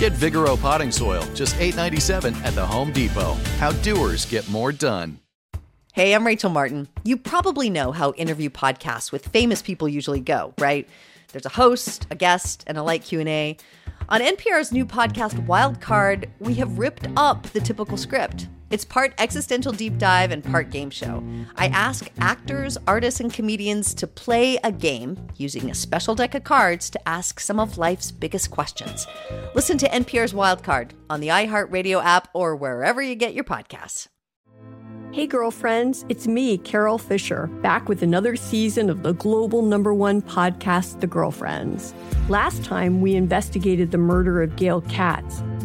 Get Vigoro potting soil, just $8.97 at the Home Depot. How doers get more done. Hey, I'm Rachel Martin. You probably know how interview podcasts with famous people usually go, right? There's a host, a guest, and a light Q&A. On NPR's new podcast Wildcard, we have ripped up the typical script. It's part existential deep dive and part game show. I ask actors, artists, and comedians to play a game using a special deck of cards to ask some of life's biggest questions. Listen to NPR's Wildcard on the iHeartRadio app or wherever you get your podcasts. Hey, girlfriends, it's me, Carol Fisher, back with another season of the global number one podcast, The Girlfriends. Last time, we investigated the murder of Gail Katz.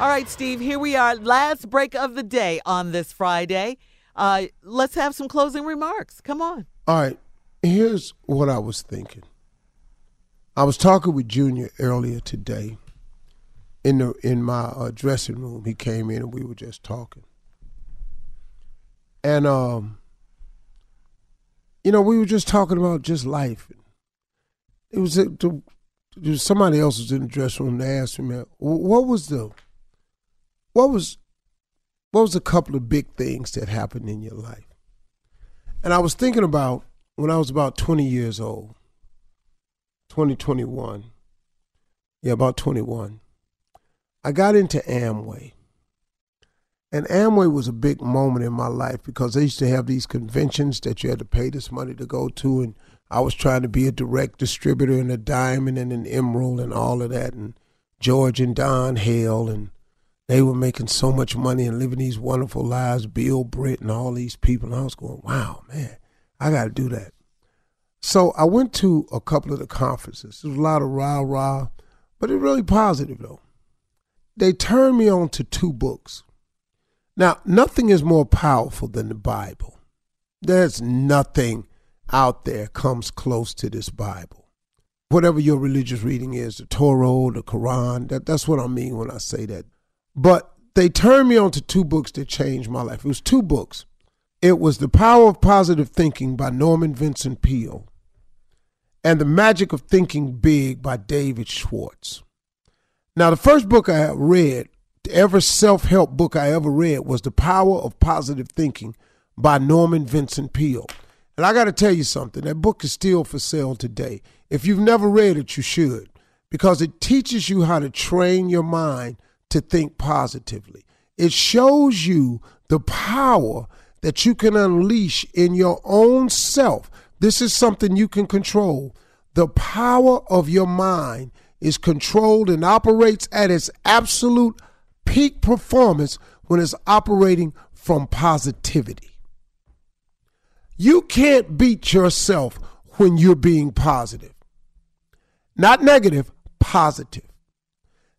All right, Steve, here we are. Last break of the day on this Friday. Uh, let's have some closing remarks. Come on. All right. Here's what I was thinking. I was talking with Junior earlier today in the in my uh, dressing room. He came in and we were just talking. And um you know, we were just talking about just life. It was, it was somebody else was in the dressing room. They asked me, "What was the what was what was a couple of big things that happened in your life? And I was thinking about when I was about 20 years old, 2021. Yeah, about 21. I got into Amway. And Amway was a big moment in my life because they used to have these conventions that you had to pay this money to go to. And I was trying to be a direct distributor in a diamond and an emerald and all of that. And George and Don Hale and they were making so much money and living these wonderful lives, Bill Britt and all these people. And I was going, wow, man, I got to do that. So I went to a couple of the conferences. There was a lot of rah rah, but it really positive though. They turned me on to two books. Now, nothing is more powerful than the Bible. There's nothing out there comes close to this Bible. Whatever your religious reading is, the Torah, the Quran, that, that's what I mean when I say that. But they turned me on to two books that changed my life. It was two books. It was The Power of Positive Thinking by Norman Vincent Peale and The Magic of Thinking Big by David Schwartz. Now, the first book I read, the ever self help book I ever read, was The Power of Positive Thinking by Norman Vincent Peale. And I got to tell you something, that book is still for sale today. If you've never read it, you should, because it teaches you how to train your mind to think positively. It shows you the power that you can unleash in your own self. This is something you can control. The power of your mind is controlled and operates at its absolute peak performance when it's operating from positivity. You can't beat yourself when you're being positive. Not negative, positive.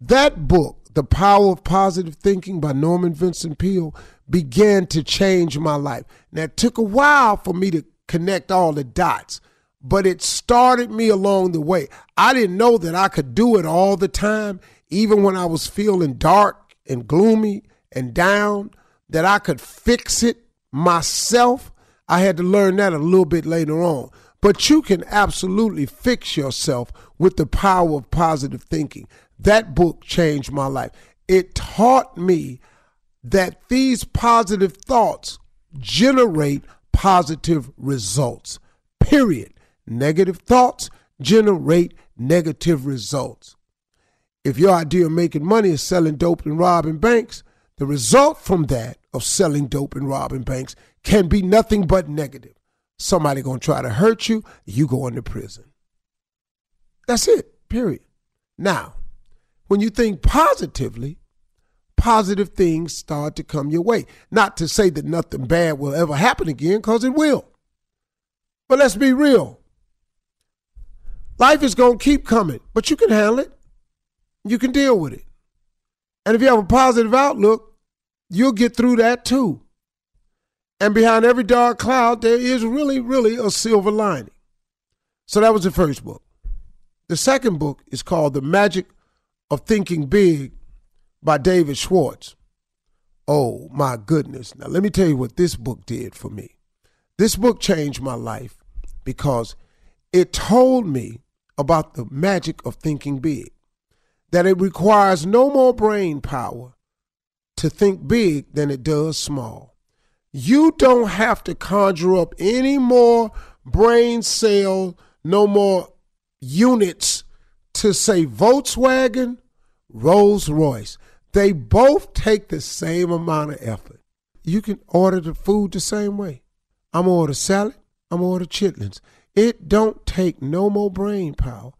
That book The Power of Positive Thinking by Norman Vincent Peale began to change my life. Now, it took a while for me to connect all the dots, but it started me along the way. I didn't know that I could do it all the time, even when I was feeling dark and gloomy and down, that I could fix it myself. I had to learn that a little bit later on. But you can absolutely fix yourself with the power of positive thinking. That book changed my life. It taught me that these positive thoughts generate positive results. Period. Negative thoughts generate negative results. If your idea of making money is selling dope and robbing banks, the result from that of selling dope and robbing banks can be nothing but negative. Somebody gonna try to hurt you, you go into prison. That's it. Period. Now, when you think positively, positive things start to come your way. Not to say that nothing bad will ever happen again, because it will. But let's be real. Life is going to keep coming, but you can handle it. You can deal with it. And if you have a positive outlook, you'll get through that too. And behind every dark cloud, there is really, really a silver lining. So that was the first book. The second book is called The Magic of Thinking Big by David Schwartz. Oh my goodness. Now, let me tell you what this book did for me. This book changed my life because it told me about the magic of thinking big, that it requires no more brain power to think big than it does small. You don't have to conjure up any more brain cell, no more units to say Volkswagen, Rolls Royce. They both take the same amount of effort. You can order the food the same way. I'm gonna order salad, I'm gonna order chitlins. It don't take no more brain power.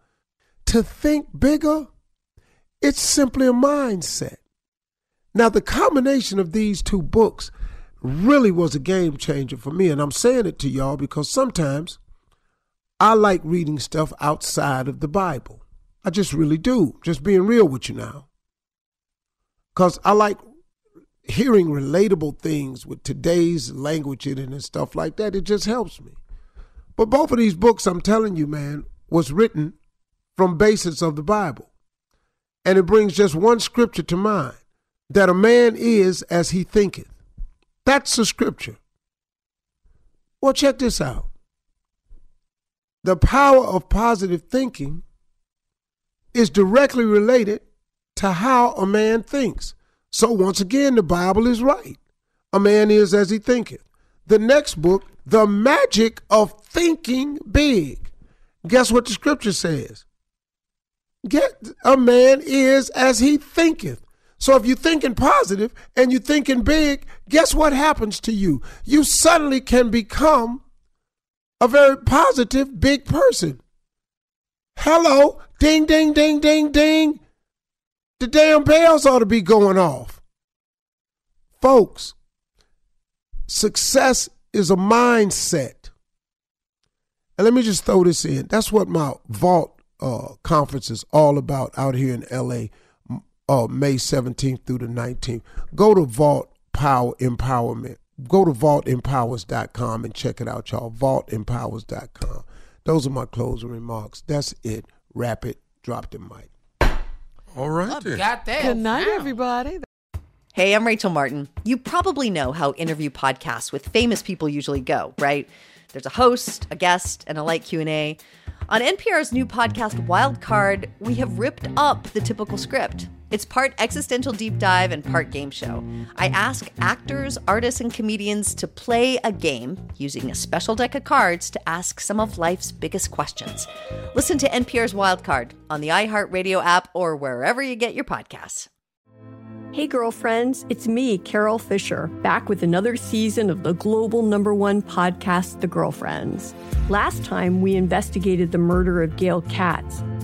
To think bigger, it's simply a mindset. Now, the combination of these two books really was a game changer for me. And I'm saying it to y'all because sometimes I like reading stuff outside of the Bible. I just really do. Just being real with you now. Because I like hearing relatable things with today's language in it and stuff like that. It just helps me. But both of these books, I'm telling you, man, was written from basis of the Bible. And it brings just one scripture to mind that a man is as he thinketh. That's the scripture. Well, check this out. The power of positive thinking is directly related to how a man thinks. So once again, the Bible is right. A man is as he thinketh. The next book, The Magic of Thinking Big. Guess what the scripture says? Get a man is as he thinketh. So if you're thinking positive and you're thinking big, guess what happens to you? You suddenly can become a very positive, big person. Hello, ding, ding, ding, ding, ding. The damn bells ought to be going off. Folks, success is a mindset. And let me just throw this in. That's what my vault uh, conference is all about out here in LA, uh, May 17th through the 19th. Go to Vault Power Empowerment. Go to vaultempowers.com and check it out, y'all. Vaultempowers.com. Those are my closing remarks. That's it. Wrap it. Drop the mic. All right. then. Got that. Good night, Wow. everybody. Hey, I'm Rachel Martin. You probably know how interview podcasts with famous people usually go, right? There's a host, a guest, and a light Q&A. On NPR's new podcast Wildcard, we have ripped up the typical script. It's part existential deep dive and part game show. I ask actors, artists, and comedians to play a game using a special deck of cards to ask some of life's biggest questions. Listen to NPR's Wildcard on the iHeartRadio app or wherever you get your podcasts. Hey, girlfriends, it's me, Carol Fisher, back with another season of the global number one podcast, The Girlfriends. Last time, we investigated the murder of Gail Katz.